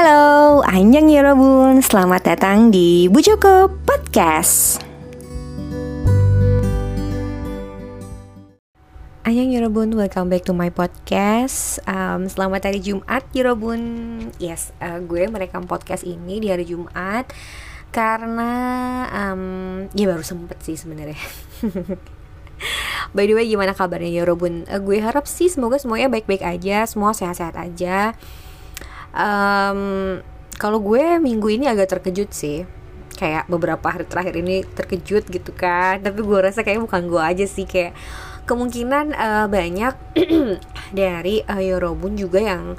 Halo, Anjang Yorobun, selamat datang di Bu Joko Podcast. Anjang Yorobun, welcome back to my podcast. Um, Selamat hari Jumat Yorobun Yes, uh, gue merekam podcast ini di hari Jumat Karena, um, ya baru sempet sih sebenarnya. By the way gimana kabarnya Yorobun? Uh, gue harap sih semoga semuanya baik-baik aja Semua sehat-sehat aja um, kalau gue minggu ini agak terkejut sih. Kayak beberapa hari terakhir ini terkejut gitu kan. Tapi gue rasa kayak bukan gue aja sih. Kayak kemungkinan uh, banyak dari uh, Yorobun juga yang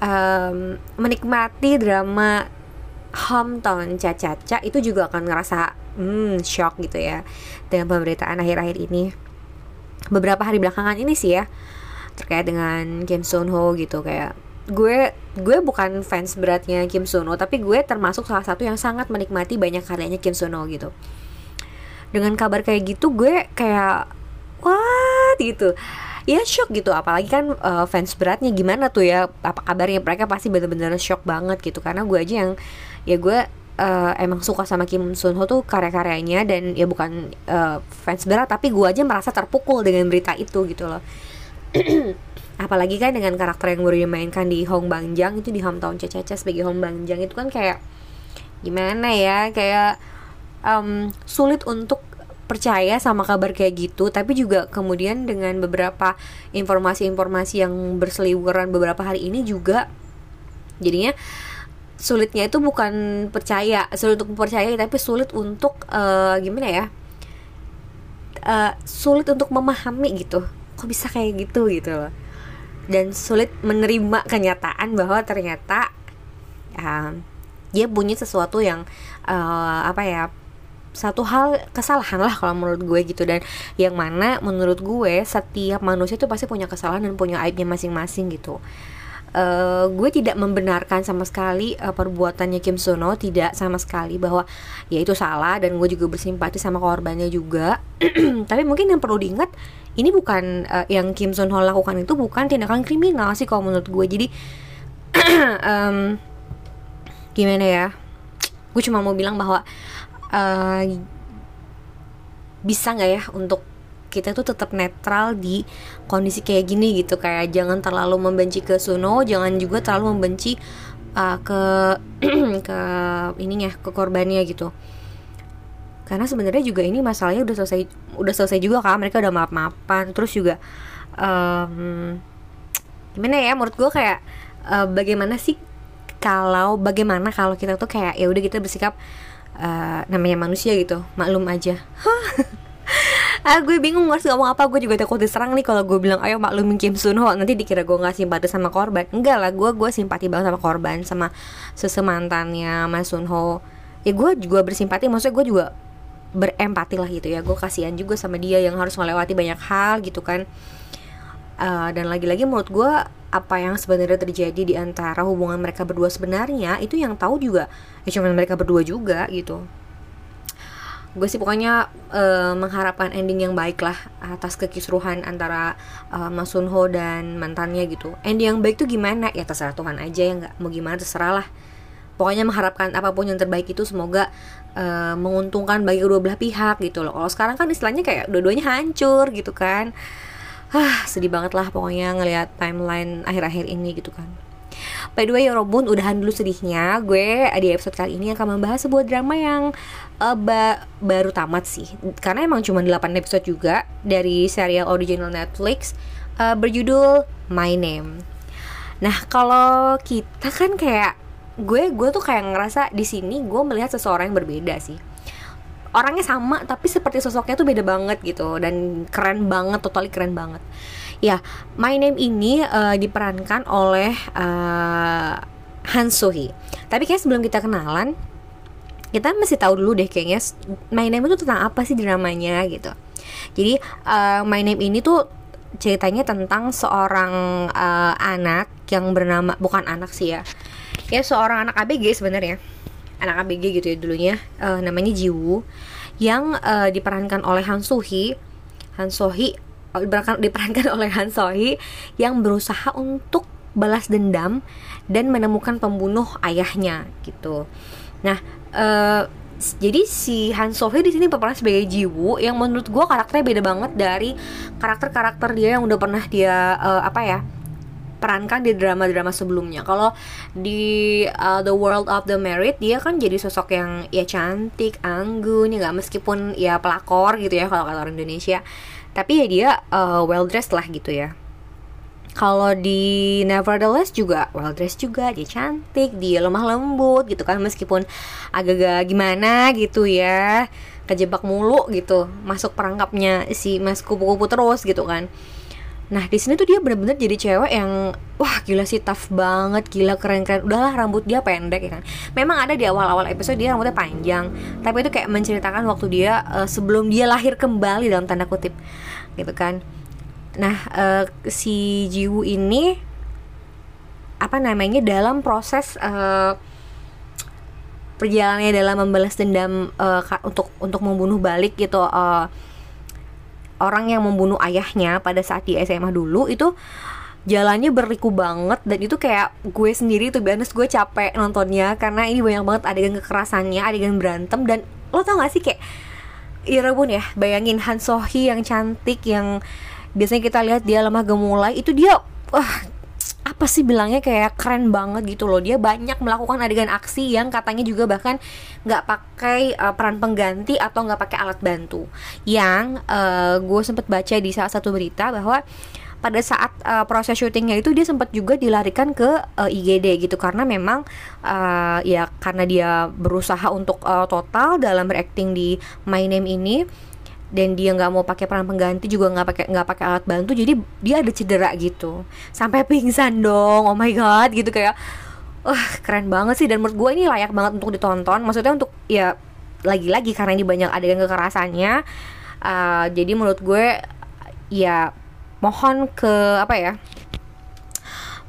um, menikmati drama hometown Caca-Caca itu juga akan ngerasa hmm shock gitu ya dengan pemberitaan akhir-akhir ini. Beberapa hari belakangan ini sih ya terkait dengan Kim Sun Ho gitu. Kayak gue gue bukan fans beratnya Kim Sono tapi gue termasuk salah satu yang sangat menikmati banyak karyanya Kim Sono gitu. Dengan kabar kayak gitu gue kayak what? gitu. Ya shock gitu. Apalagi kan uh, fans beratnya gimana tuh ya? Apa kabarnya? Mereka pasti bener-bener shock banget gitu. Karena gue aja yang ya gue uh, emang suka sama Kim Sun Ho tuh karya-karyanya dan ya bukan uh, fans berat tapi gue aja merasa terpukul dengan berita itu gitu loh apalagi kan dengan karakter yang baru dimainkan di Hong Bangjang itu di hometown Caca sebagai Hong Bangjang itu kan kayak gimana ya kayak um, sulit untuk percaya sama kabar kayak gitu. Tapi juga kemudian dengan beberapa informasi-informasi yang berseliweran beberapa hari ini juga jadinya sulitnya itu bukan percaya sulit untuk percaya tapi sulit untuk uh, gimana ya uh, sulit untuk memahami gitu. Kok bisa kayak gitu gitu loh dan sulit menerima kenyataan bahwa ternyata um, dia punya sesuatu yang uh, apa ya satu hal kesalahan lah kalau menurut gue gitu. Dan yang mana menurut gue setiap manusia itu pasti punya kesalahan dan punya aibnya masing-masing gitu uh, gue tidak membenarkan sama sekali uh, perbuatannya Kim Sono tidak sama sekali bahwa ya itu salah dan gue juga bersimpati sama korbannya juga. Tapi mungkin yang perlu diingat ini bukan uh, yang Kim Son Ho lakukan itu bukan tindakan kriminal sih kalau menurut gue. Jadi um, gimana ya? Gue cuma mau bilang bahwa uh, bisa nggak ya untuk kita tuh tetap netral di kondisi kayak gini gitu. Kayak jangan terlalu membenci ke Suno jangan juga terlalu membenci uh, ke ke ininya ke korbannya gitu. Karena sebenarnya juga ini masalahnya udah selesai udah selesai juga kan mereka udah maaf maafan terus juga um, gimana ya menurut gue kayak uh, bagaimana sih kalau bagaimana kalau kita tuh kayak ya udah kita bersikap uh, namanya manusia gitu maklum aja ah gue bingung harus ngomong apa. Gue juga takut diserang nih kalau gue bilang ayo maklumin Kim Sun Ho. Nanti dikira gue nggak simpati sama korban. Enggak lah gue gue simpati banget sama korban sama sesemantannya Mas Sun Ho. Ya gue juga bersimpati maksudnya gue juga berempati lah gitu ya. Gue kasihan juga sama dia yang harus melewati banyak hal gitu kan. Uh, dan lagi-lagi menurut gue apa yang sebenarnya terjadi di antara hubungan mereka berdua sebenarnya itu yang tahu juga. Ya cuma mereka berdua juga gitu gue sih pokoknya uh, mengharapkan ending yang baik lah atas kekisruhan antara uh, Mas Sunho dan mantannya gitu ending yang baik tuh gimana ya terserah Tuhan aja ya nggak mau gimana terserah lah pokoknya mengharapkan apa pun yang terbaik itu semoga uh, menguntungkan bagi kedua belah pihak gitu loh. Kalau sekarang kan istilahnya kayak dua-duanya hancur gitu kan. Ah, sedih banget lah pokoknya ngelihat timeline akhir-akhir ini gitu kan. By the way, Robun udahan dulu sedihnya. Gue di episode kali ini akan membahas sebuah drama yang uh, ba baru tamat sih. Karena emang cuma 8 episode juga dari serial original Netflix uh, berjudul My Name. Nah, kalau kita kan kayak gue gue tuh kayak ngerasa di sini gue melihat seseorang yang berbeda sih orangnya sama tapi seperti sosoknya tuh beda banget gitu dan keren banget totally keren banget ya My Name ini uh, diperankan oleh uh, Han Sohee. Tapi kayak sebelum kita kenalan kita mesti tahu dulu deh kayaknya My Name itu tentang apa sih dramanya gitu. Jadi uh, My Name ini tuh ceritanya tentang seorang uh, anak yang bernama bukan anak sih ya. Ya seorang anak ABG sebenarnya. Anak ABG gitu ya dulunya. Uh, namanya Jiwoo. Yang uh, diperankan oleh Han Sohee. Han Sohee diperankan, oleh Han Sohee yang berusaha untuk balas dendam dan menemukan pembunuh ayahnya gitu. Nah, uh, jadi si Han Sofie di sini berperan sebagai Jiwoo yang menurut gue karakternya beda banget dari karakter-karakter dia yang udah pernah dia uh, apa ya perankan di drama-drama sebelumnya. Kalau di uh, The World of the Married dia kan jadi sosok yang ya cantik, anggun, ya nggak meskipun ya pelakor gitu ya kalau kata orang Indonesia. Tapi ya dia uh, well dressed lah gitu ya. Kalau di Nevertheless juga well dressed juga, dia cantik, dia lemah lembut gitu kan meskipun agak-agak gimana gitu ya kejebak mulu gitu masuk perangkapnya si mas kupu-kupu terus gitu kan Nah di sini tuh dia bener-bener jadi cewek yang wah gila sih tough banget, gila keren-keren. Udahlah rambut dia pendek ya kan. Memang ada di awal-awal episode dia rambutnya panjang, tapi itu kayak menceritakan waktu dia uh, sebelum dia lahir kembali dalam tanda kutip, gitu kan. Nah uh, si Jiwoo ini apa namanya dalam proses uh, perjalanannya dalam membalas dendam uh, untuk untuk membunuh balik gitu. Uh, orang yang membunuh ayahnya pada saat di SMA dulu itu jalannya berliku banget dan itu kayak gue sendiri tuh biasa gue capek nontonnya karena ini banyak banget adegan kekerasannya adegan berantem dan lo tau gak sih kayak Ira pun ya bayangin Han Sohee yang cantik yang biasanya kita lihat dia lemah gemulai itu dia wah apa sih bilangnya kayak keren banget gitu loh. Dia banyak melakukan adegan aksi yang katanya juga bahkan nggak pakai uh, peran pengganti atau nggak pakai alat bantu. Yang uh, gue sempet baca di salah satu berita bahwa pada saat uh, proses syutingnya itu dia sempat juga dilarikan ke uh, IGD gitu. Karena memang uh, ya karena dia berusaha untuk uh, total dalam berakting di My Name ini dan dia nggak mau pakai peran pengganti juga nggak pakai nggak pakai alat bantu jadi dia ada cedera gitu. Sampai pingsan dong oh my god gitu kayak wah uh, keren banget sih. Dan menurut gue ini layak banget untuk ditonton. Maksudnya untuk ya lagi-lagi karena ini banyak adegan kekerasannya uh, jadi menurut gue ya mohon ke apa ya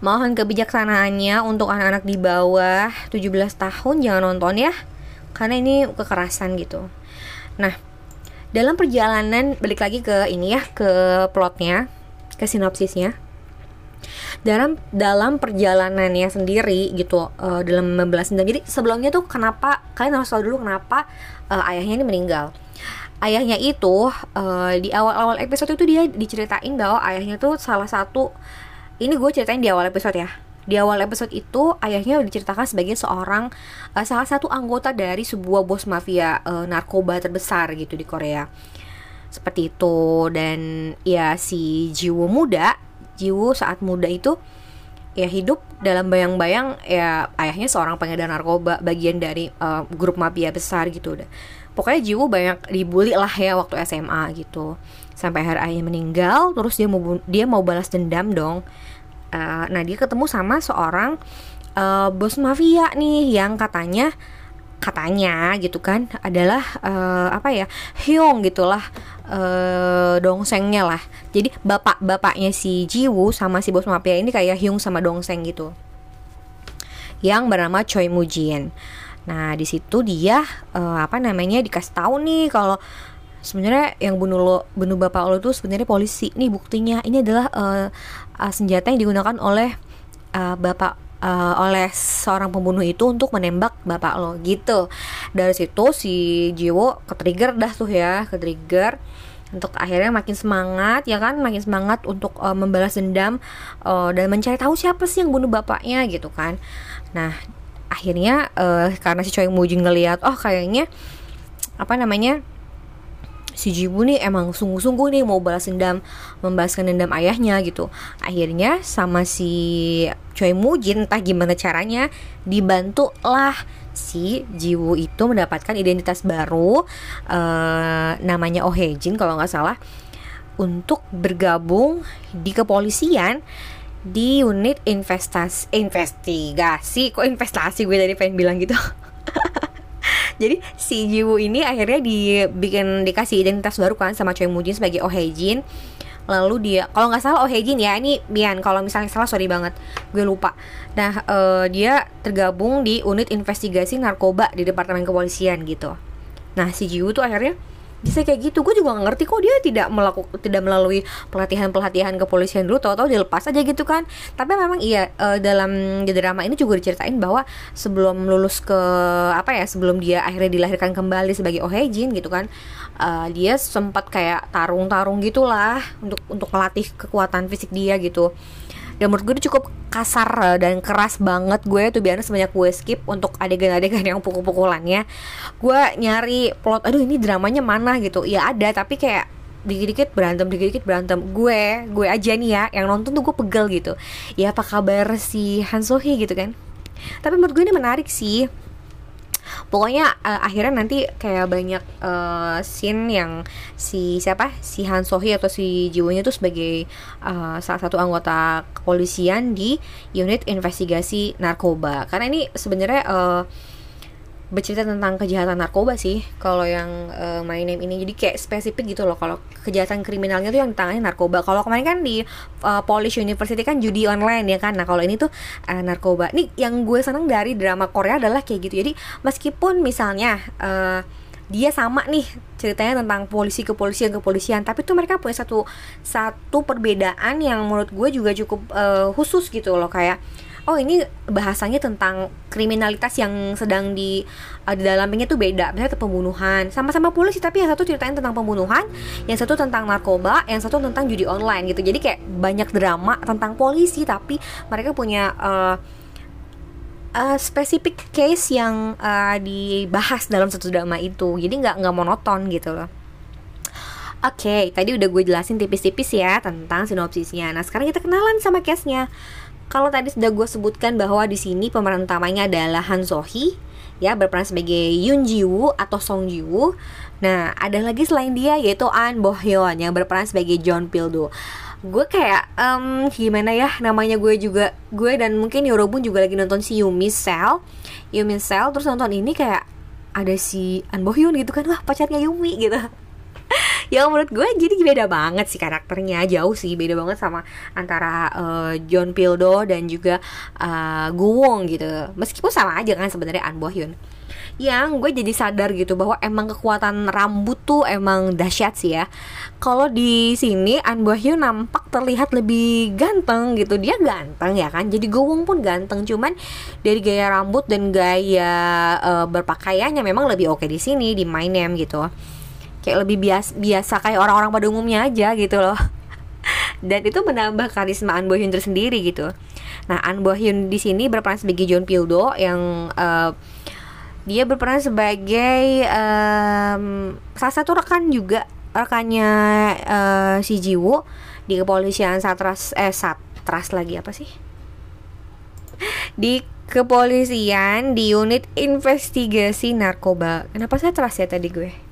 mohon kebijaksanaannya untuk anak-anak di bawah 17 tahun jangan nonton ya karena ini kekerasan gitu. Nah dalam perjalanan balik lagi ke ini ya ke plotnya ke sinopsisnya. Dalam dalam perjalanannya sendiri gitu uh, dalam membelas dan jadi sebelumnya tuh kenapa kalian harus tahu dulu kenapa uh, ayahnya ini meninggal. Ayahnya itu uh, di awal-awal episode itu dia diceritain bahwa ayahnya tuh salah satu ini gue ceritain di awal episode ya di awal episode itu ayahnya diceritakan sebagai seorang uh, salah satu anggota dari sebuah bos mafia uh, narkoba terbesar gitu di Korea. Seperti itu. Dan ya si Jiwo muda, Jiwo saat muda itu ya hidup dalam bayang-bayang ya ayahnya seorang pengedar narkoba bagian dari uh, grup mafia besar gitu pokoknya Jiwo banyak dibully lah ya waktu SMA gitu. Sampai hari ayahnya meninggal terus dia mau dia mau balas dendam dong uh, nah dia ketemu sama seorang uh, bos mafia nih yang katanya katanya gitu kan adalah uh, apa ya Hyung gitulah uh, dongsengnya lah. Jadi bapak bapaknya si Jiwoo sama si bos mafia ini kayak Hyung sama dongseng gitu. Yang bernama Choi Mujin. Nah di situ dia uh, apa namanya dikasih tahu nih kalau sebenarnya yang bunuh lo bunuh bapak lo tuh sebenarnya polisi. Nih buktinya. Ini adalah uh, senjata yang digunakan oleh uh, bapak uh, oleh seorang pembunuh itu untuk menembak bapak lo gitu. Dari situ si Jiwo ketrigger dah tuh ya ketrigger. Untuk akhirnya makin semangat ya kan? Makin semangat untuk uh, membalas dendam uh, dan mencari tahu siapa sih yang bunuh bapaknya gitu kan. Nah akhirnya uh, karena si Choi Mujin ngeliat oh kayaknya apa namanya si Jibu nih emang sungguh-sungguh nih mau balas dendam membalaskan dendam ayahnya gitu. Akhirnya sama si Choi Mujin entah gimana caranya dibantu lah si Jiwoo itu mendapatkan identitas baru uh, namanya Oh Hejin kalau nggak salah untuk bergabung di kepolisian di unit investasi investigasi. Kok investasi gue tadi pengen bilang gitu jadi si Jiwoo ini akhirnya dibikin dikasih identitas baru kan sama Choi Mujin sebagai Oh Jin lalu dia kalau nggak salah Oh Jin ya ini Bian kalau misalnya salah sorry banget gue lupa. Nah uh, dia tergabung di unit investigasi narkoba di departemen kepolisian gitu. Nah si Jiwoo tuh akhirnya bisa kayak gitu. Gue juga gak ngerti kok dia tidak melakukan tidak melalui pelatihan pelatihan kepolisian dulu. Tau-tau dilepas aja gitu kan. Tapi memang iya uh, dalam drama ini juga diceritain bahwa sebelum lulus ke apa ya sebelum dia akhirnya dilahirkan kembali sebagai Ohejin gitu kan uh, dia sempat kayak tarung-tarung gitulah untuk untuk melatih kekuatan fisik dia gitu dan menurut gue itu cukup kasar eh, dan keras banget gue tuh biasanya sebanyak gue skip untuk adegan-adegan yang pukul-pukulannya. Gue nyari plot aduh ini dramanya mana? gitu. Ya ada tapi kayak dikit-dikit berantem dikit-dikit berantem. Gue gue aja nih ya yang nonton tuh gue pegel gitu. Ya apa kabar si Han gitu kan? Tapi menurut gue ini menarik sih pokoknya uh, akhirnya nanti kayak banyak uh, scene yang si siapa? Si Han Sohee atau si Jiwonya itu sebagai uh, salah satu anggota kepolisian di unit investigasi narkoba. Karena ini sebenarnya uh, bercerita tentang kejahatan narkoba sih kalau yang uh, My Name ini. Jadi kayak spesifik gitu loh kalau kejahatan kriminalnya tuh yang ditangani narkoba. Kalau kemarin kan di uh, Polish University kan judi online ya kan. Nah kalau ini tuh uh, narkoba. Nih yang gue seneng dari drama Korea adalah kayak gitu. Jadi meskipun misalnya uh, dia sama nih ceritanya tentang polisi kepolisian kepolisian tapi tuh mereka punya satu satu perbedaan yang menurut gue juga cukup uh, khusus gitu loh. Kayak oh ini bahasanya tentang kriminalitas yang sedang di uh, di dalamnya tuh beda. Misalnya pembunuhan. Sama-sama polisi tapi yang satu ceritain tentang pembunuhan yang satu tentang narkoba yang satu tentang judi online gitu. Jadi kayak banyak drama tentang polisi tapi mereka punya uh, uh, spesifik case yang uh, dibahas dalam satu drama itu. Jadi nggak nggak monoton gitu loh. Oke, okay, tadi udah gue jelasin tipis-tipis ya tentang sinopsisnya. Nah, sekarang kita kenalan sama case-nya. Kalau tadi sudah gue sebutkan bahwa di sini pemeran utamanya adalah Han Sohee ya berperan sebagai Yoon Ji Woo atau Song Ji Woo. Nah, ada lagi selain dia yaitu An Bo Hyun yang berperan sebagai John Pildo. Gue kayak um, gimana ya namanya gue juga gue dan mungkin Yorobun juga lagi nonton si Yumi Sel. Yumi Sel terus nonton ini kayak ada si An Bo Hyun gitu kan wah pacarnya Yumi gitu ya menurut gue jadi beda banget sih karakternya jauh sih beda banget sama antara uh, John Pildo dan juga uh, Guwong gitu meskipun sama aja kan sebenarnya An Bo Hyun yang gue jadi sadar gitu bahwa emang kekuatan rambut tuh emang dahsyat sih ya. Kalau di sini An Bo Hyun nampak terlihat lebih ganteng gitu. Dia ganteng ya kan. Jadi Gowong pun ganteng, cuman dari gaya rambut dan gaya uh, berpakaiannya memang lebih oke di sini di My Name gitu kayak lebih biasa biasa kayak orang-orang pada umumnya aja gitu loh. Dan itu menambah karisma An Bo Hyun tersendiri gitu. Nah An Bo Hyun di sini berperan sebagai John Pildo yang uh, dia berperan sebagai um, salah satu rekan juga rekannya uh, si Jiwo di kepolisian Satras eh Satras lagi apa sih? Di kepolisian di unit investigasi narkoba. Kenapa saya teras ya tadi gue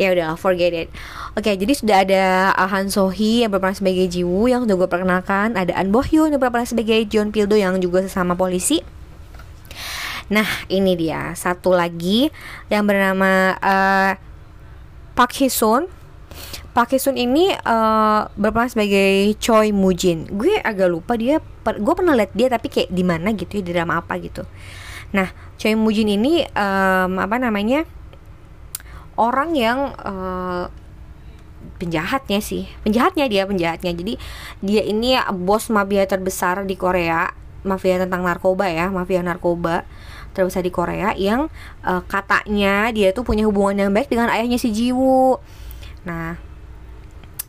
ya udah forget it oke okay, jadi sudah ada Han Sohee yang berperan sebagai Jiwoo yang sudah gue perkenalkan ada An Bo Hyun yang berperan sebagai John Pildo yang juga sesama polisi nah ini dia satu lagi yang bernama uh, Park Hee Sun Park Hee Sun ini uh, berperan sebagai Choi Mujin. Gue agak lupa dia, per, gue pernah lihat dia tapi kayak di mana gitu ya di drama apa gitu. Nah, Choi Mujin ini um, apa namanya? Orang yang uh, penjahatnya sih. Penjahatnya dia penjahatnya. Jadi dia ini bos mafia terbesar di Korea mafia tentang narkoba ya mafia narkoba terbesar di Korea yang uh, katanya dia tuh punya hubungan yang baik dengan ayahnya si Jiwoo. Nah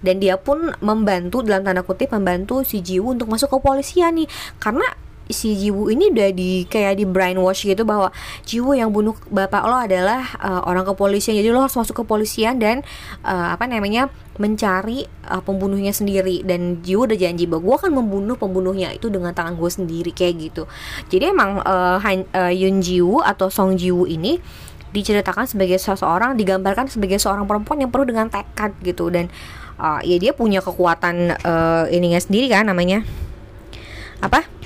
dan dia pun membantu dalam tanda kutip membantu si Jiwoo untuk masuk ke polisian nih. Karena si Jiwu ini udah di kayak di brainwash gitu bahwa Jiwu yang bunuh bapak lo adalah uh, orang kepolisian. Jadi lo harus masuk ke polisian dan uh, apa namanya mencari uh, pembunuhnya sendiri. Dan Jiwu udah janji bahwa gue akan membunuh pembunuhnya itu dengan tangan gue sendiri kayak gitu. Jadi emang uh, Han, uh, Yun Jiwu atau Song Jiwu ini diceritakan sebagai seseorang digambarkan sebagai seorang perempuan yang penuh dengan tekad gitu. Dan uh, ya dia punya kekuatan uh, ininya sendiri kan namanya. Apa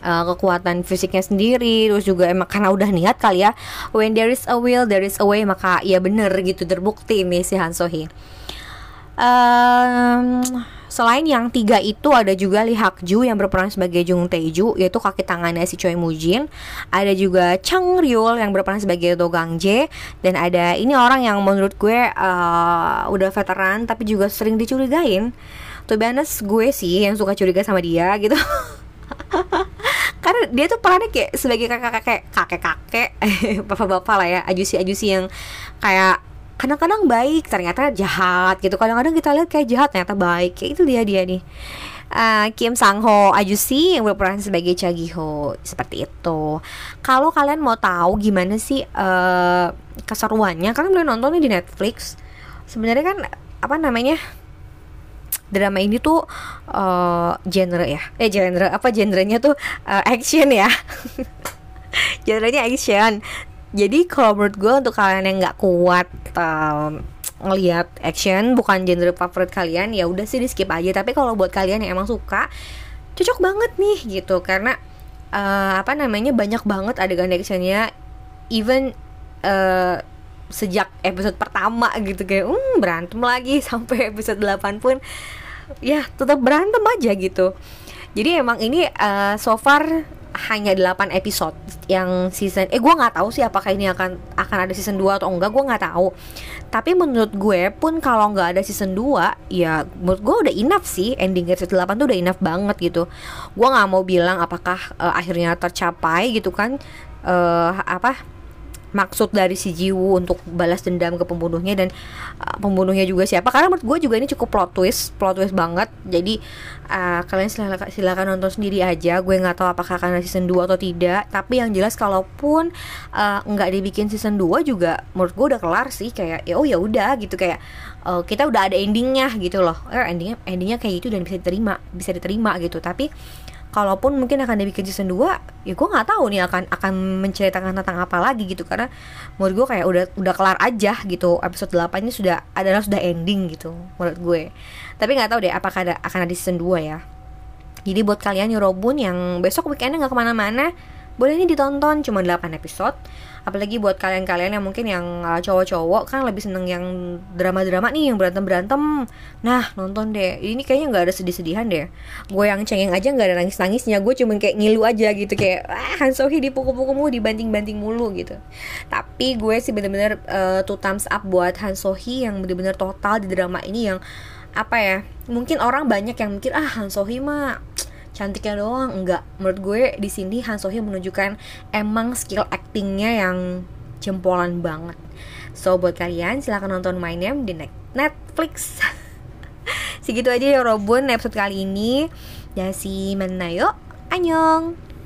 uh, kekuatan fisiknya sendiri terus juga emang karena udah niat kali ya when there is a will there is a way maka ya bener gitu terbukti ini si Han Sohee. Um, selain yang tiga itu ada juga Lee Hak Ju yang berperan sebagai Jung Tae Ju yaitu kaki tangannya si Choi Moo Jin. Ada juga Chang Ryul yang berperan sebagai Do Gang Jae. Dan ada ini orang yang menurut gue uh, udah veteran tapi juga sering dicurigain. Tuh gue sih yang suka curiga sama dia gitu dia tuh perannya kayak sebagai kakek-kakek kakek-kakek bapak-bapak lah ya ajusi-ajusi yang kayak kadang-kadang baik ternyata jahat gitu kadang-kadang kita lihat kayak jahat ternyata baik kayak itu dia dia nih uh, Kim Sang Ho Ajusi yang berperan sebagai Cha Gi Ho seperti itu. Kalau kalian mau tahu gimana sih uh, keseruannya, kalian boleh nonton nih di Netflix. Sebenarnya kan apa namanya drama ini tuh uh, genre ya, eh genre apa genrenya tuh? Uh, action ya. genrenya action. Jadi kalau menurut gue untuk kalian yang nggak kuat um, ngelihat action bukan genre favorit kalian ya udah sih di skip aja. Tapi kalau buat kalian yang emang suka cocok banget nih gitu. Karena uh, apa namanya banyak banget adegan actionnya. Even uh, sejak episode pertama gitu kayak um berantem lagi sampai episode 8 pun. Ya tetap berantem aja gitu. Jadi emang ini uh, so far hanya 8 episode yang season eh gue nggak tahu sih apakah ini akan akan ada season 2 atau enggak gue nggak tahu. Tapi menurut gue pun kalau nggak ada season 2 ya menurut gue udah enough sih ending episode 8 tuh udah enough banget gitu. Gue nggak mau bilang apakah uh, akhirnya tercapai gitu kan uh, apa maksud dari si Jiwoo untuk balas dendam ke pembunuhnya dan uh, pembunuhnya juga siapa. Karena menurut gue juga ini cukup plot twist plot twist banget. Jadi uh, kalian silakan, silakan nonton sendiri aja. Gue nggak tahu apakah akan ada season 2 atau tidak. Tapi yang jelas kalaupun uh, nggak dibikin season 2 juga menurut gue udah kelar sih. Kayak ya oh ya udah gitu. Kayak uh, kita udah ada endingnya gitu loh. Eh, endingnya endingnya kayak gitu dan bisa diterima bisa diterima gitu. Tapi kalaupun mungkin akan dibikin season 2 ya gue nggak tahu nih akan akan menceritakan tentang apa lagi gitu. Karena menurut gue kayak udah udah kelar aja gitu. Episode 8 ini sudah adalah sudah ending gitu menurut gue. Tapi nggak tahu deh apakah ada akan ada season 2 ya. Jadi buat kalian Robun yang besok weekendnya nggak ke mana-mana boleh ini ditonton. Cuma 8 episode apalagi buat kalian-kalian yang mungkin yang uh, cowok-cowok kan lebih seneng yang drama-drama nih yang berantem-berantem. Nah nonton deh. Ini kayaknya nggak ada sedih-sedihan deh. Gue yang cengeng aja nggak ada nangis-nangisnya. Gue cuma kayak ngilu aja gitu kayak ah Han Sohee dipukul-pukul mulu dibanting-banting mulu gitu. Tapi gue sih bener-bener uh, two thumbs up buat Han Sohee yang bener-bener total di drama ini yang apa ya mungkin orang banyak yang mikir ah Han Sohee mah cantiknya doang enggak. Menurut gue di sini Han menunjukkan emang skill actingnya yang jempolan banget. So buat kalian silahkan nonton My Name di Netflix. Segitu aja ya Robun episode kali ini. Dasi menayo Annyeong